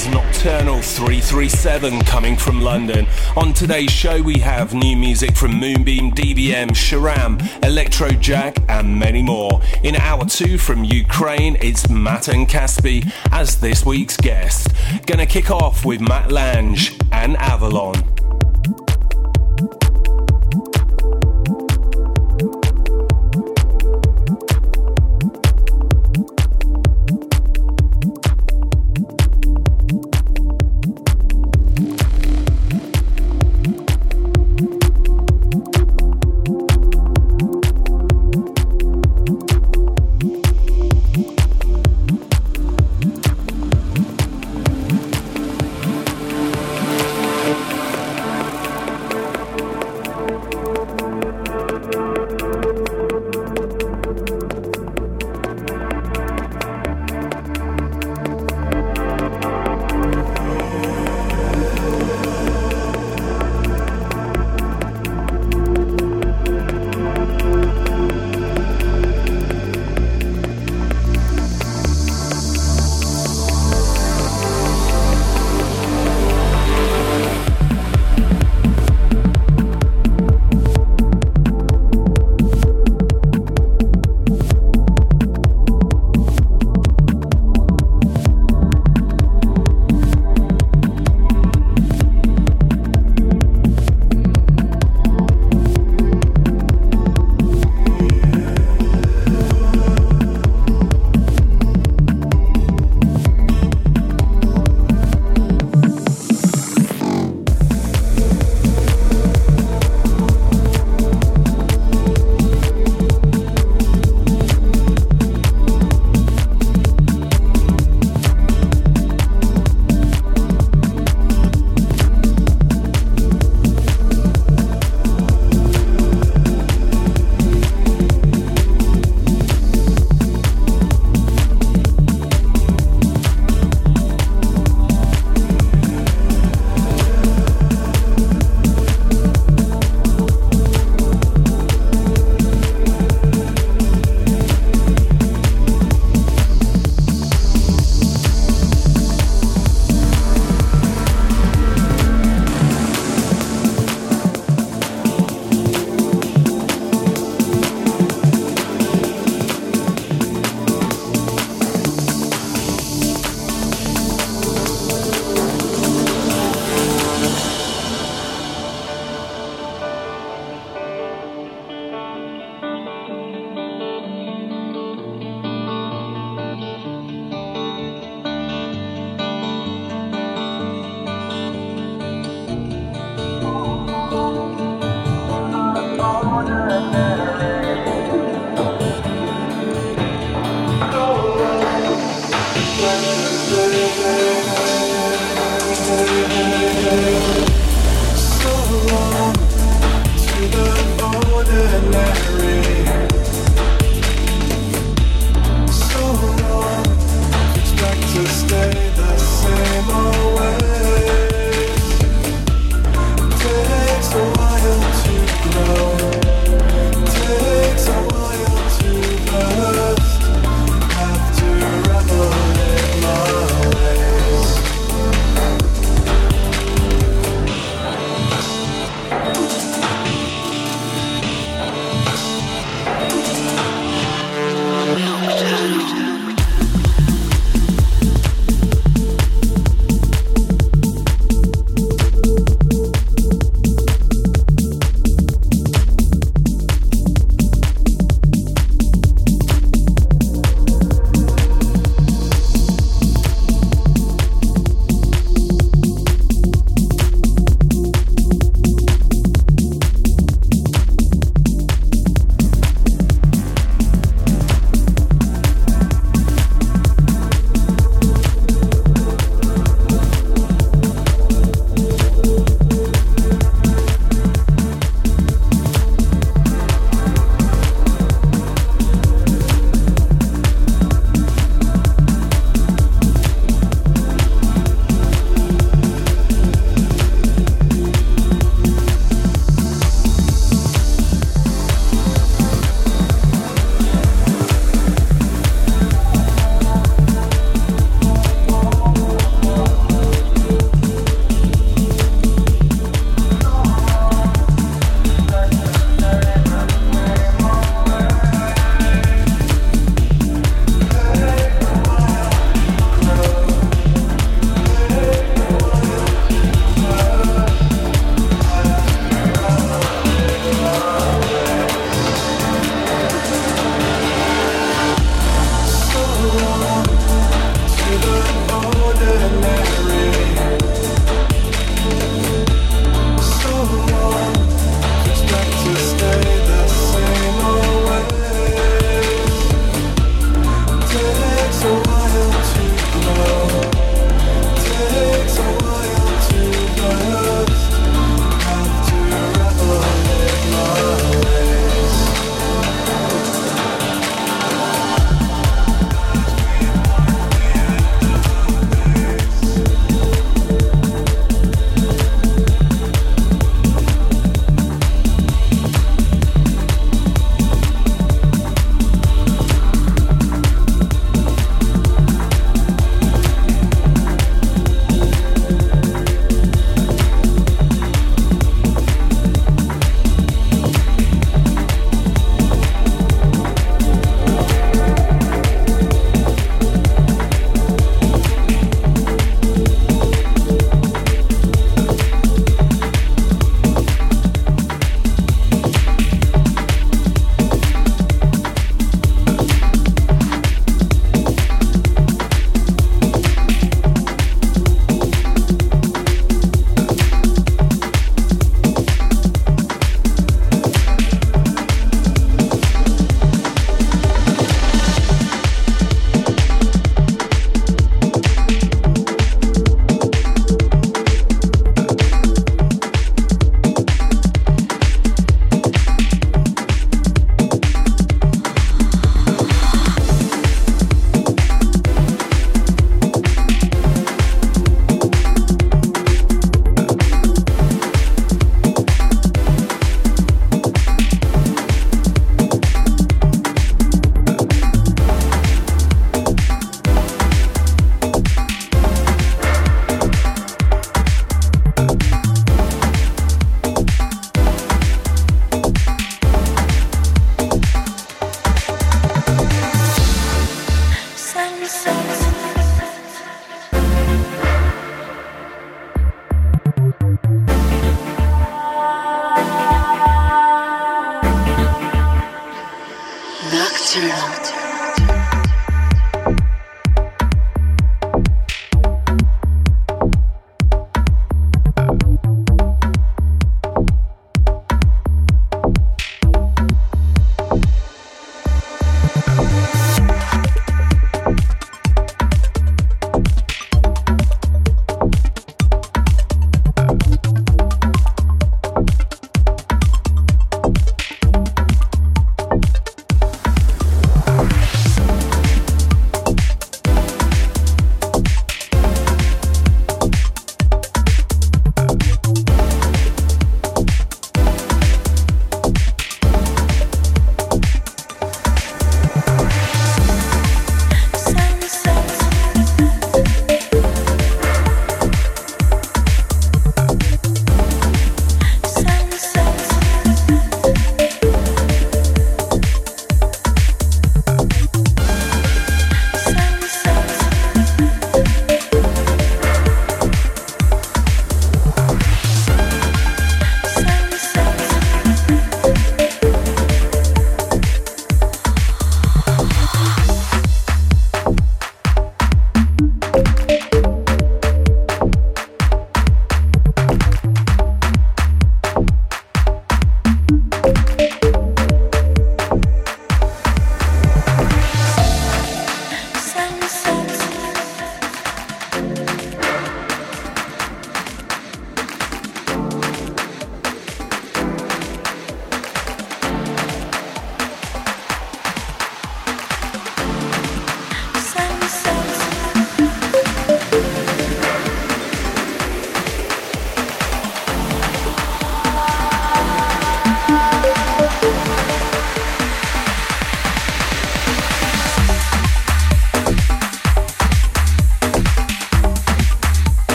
is Nocturnal 337 coming from London. On today's show, we have new music from Moonbeam, DBM, Sharam, Electrojack, and many more. In hour two from Ukraine, it's Matt and Caspi as this week's guest. Gonna kick off with Matt Lange and Avalon.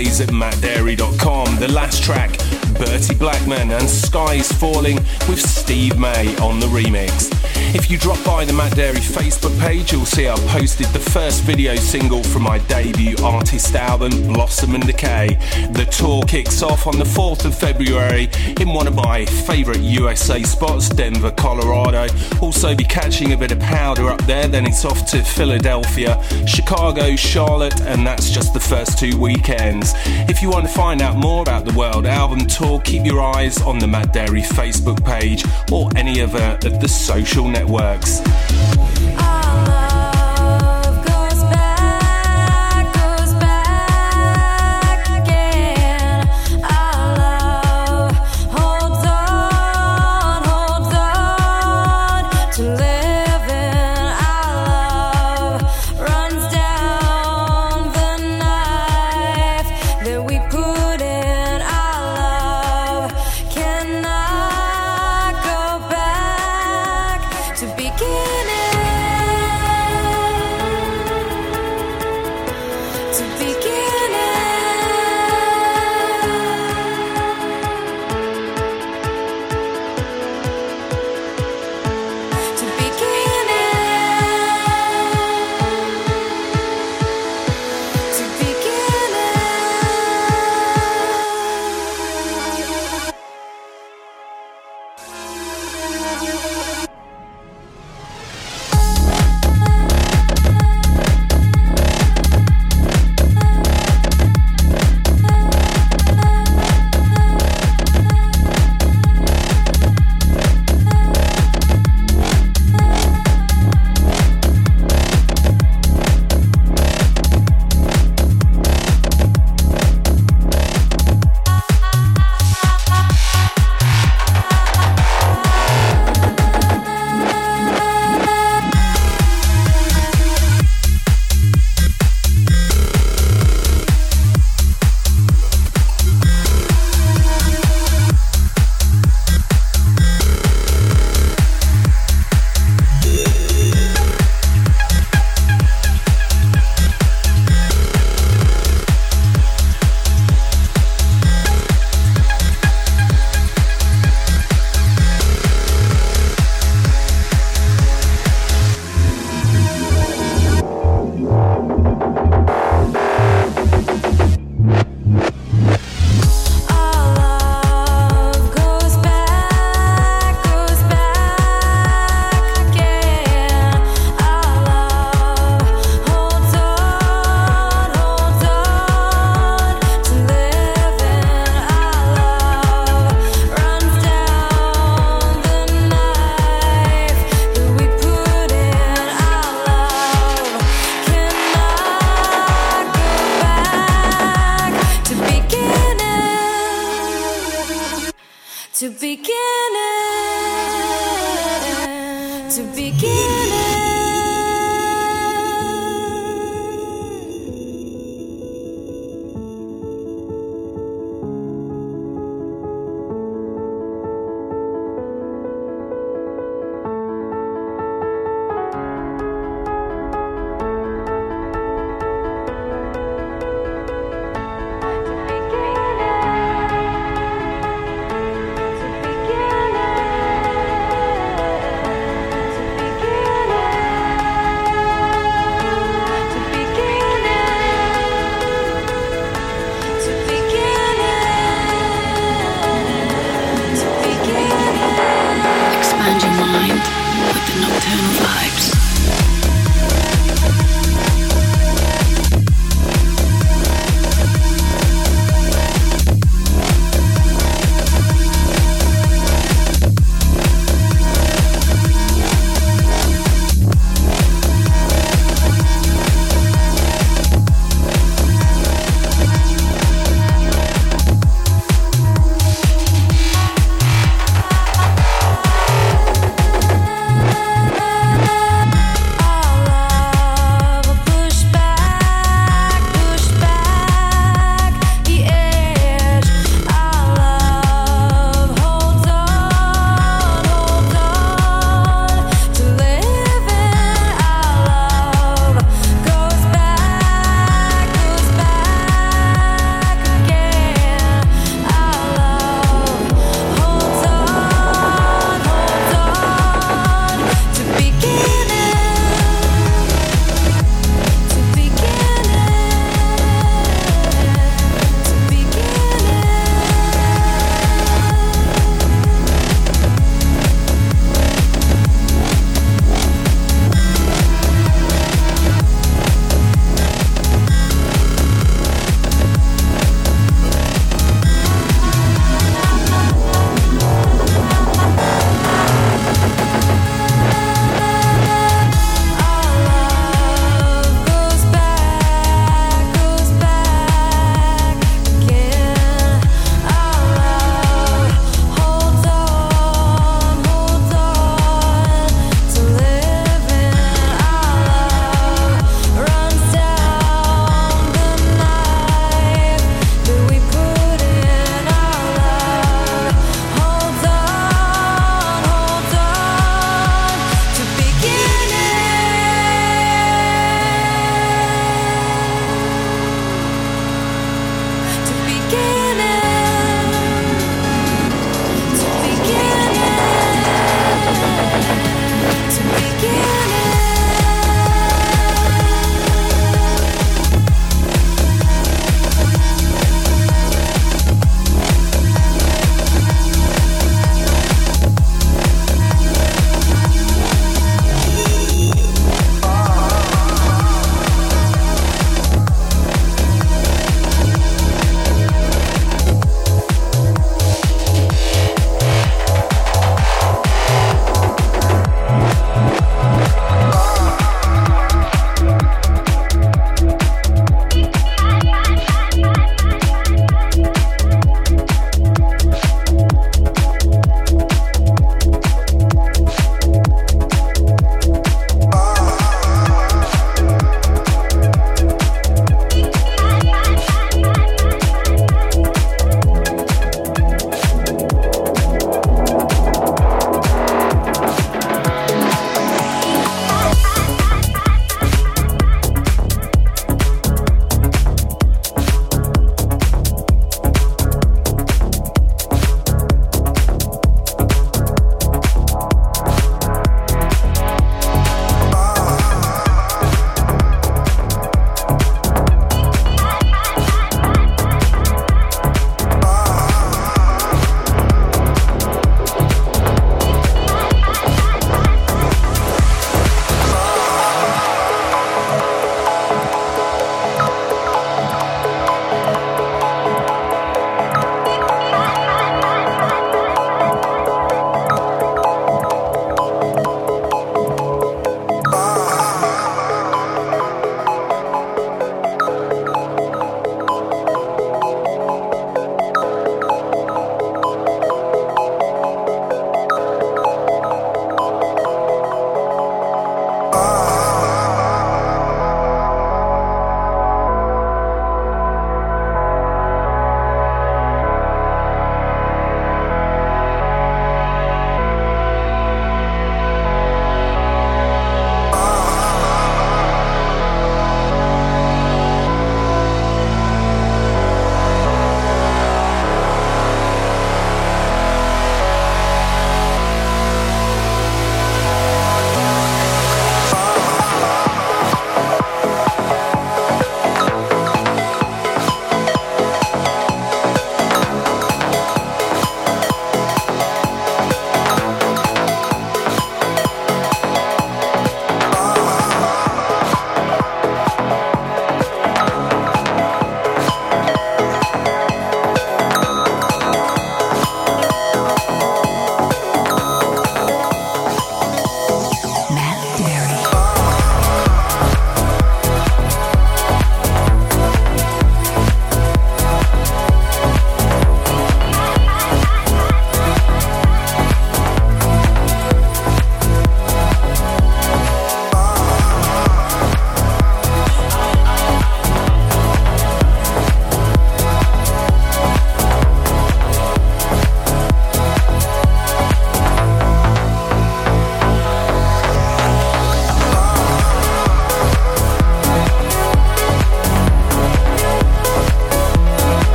At mattdarey.com. The last track, Bertie Blackman and Skies Falling with Steve May on the remix. If you drop by the Matt Darey Facebook page, you'll see I posted the first video single from my debut artist album, Blossom and Decay. The tour kicks off on the 4th of February in one of my favourite USA spots, Denver, Colorado. Also be catching a bit of powder up there, then it's off to Philadelphia, Chicago, Charlotte, and that's just the first two weekends. If you want to find out more about the World Album Tour, keep your eyes on the Matt Darey Facebook page or any of the social networks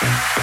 Okay.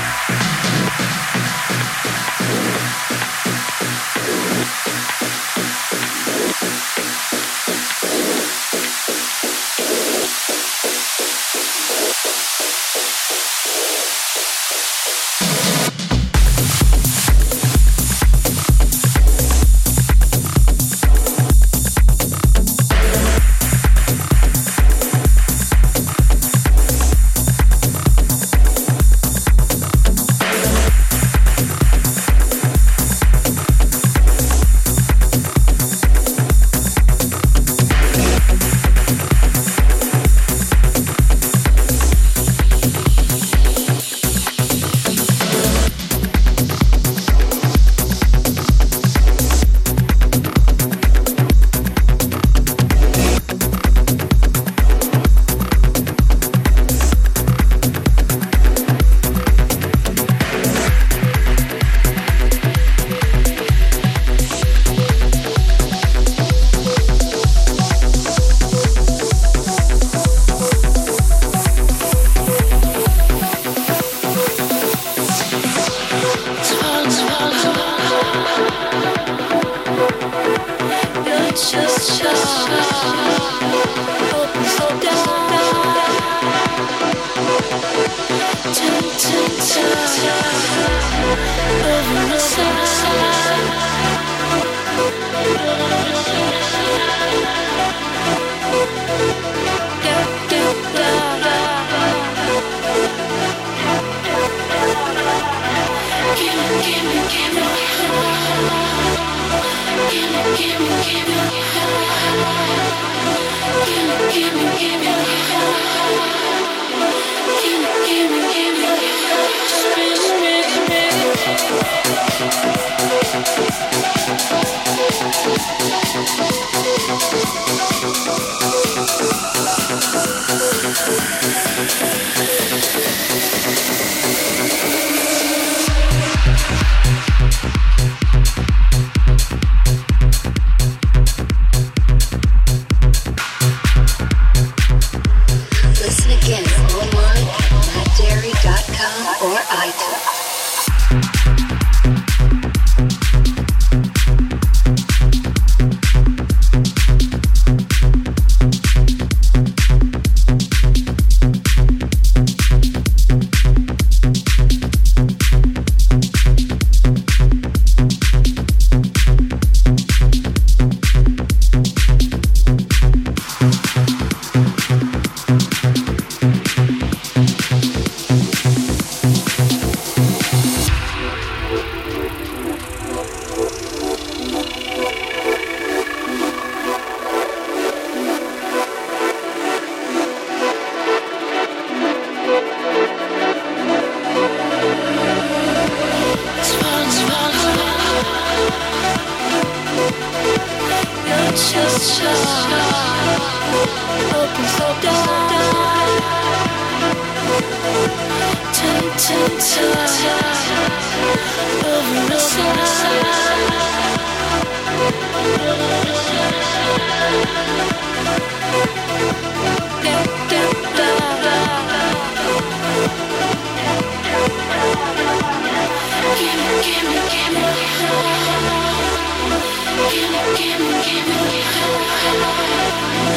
give me, give me, give me. gimme your love.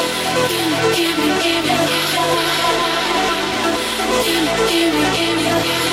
Gimme, gimme, gimme, gimme your love. Gimme, gimme, gimme, gimme your love.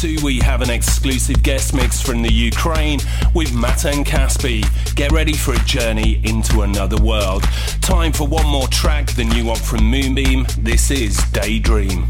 Two, we have an exclusive guest mix from the Ukraine with Matan Caspi. Get ready for a journey into another world. Time for one more track, the new one from Moonbeam. This is Daydream.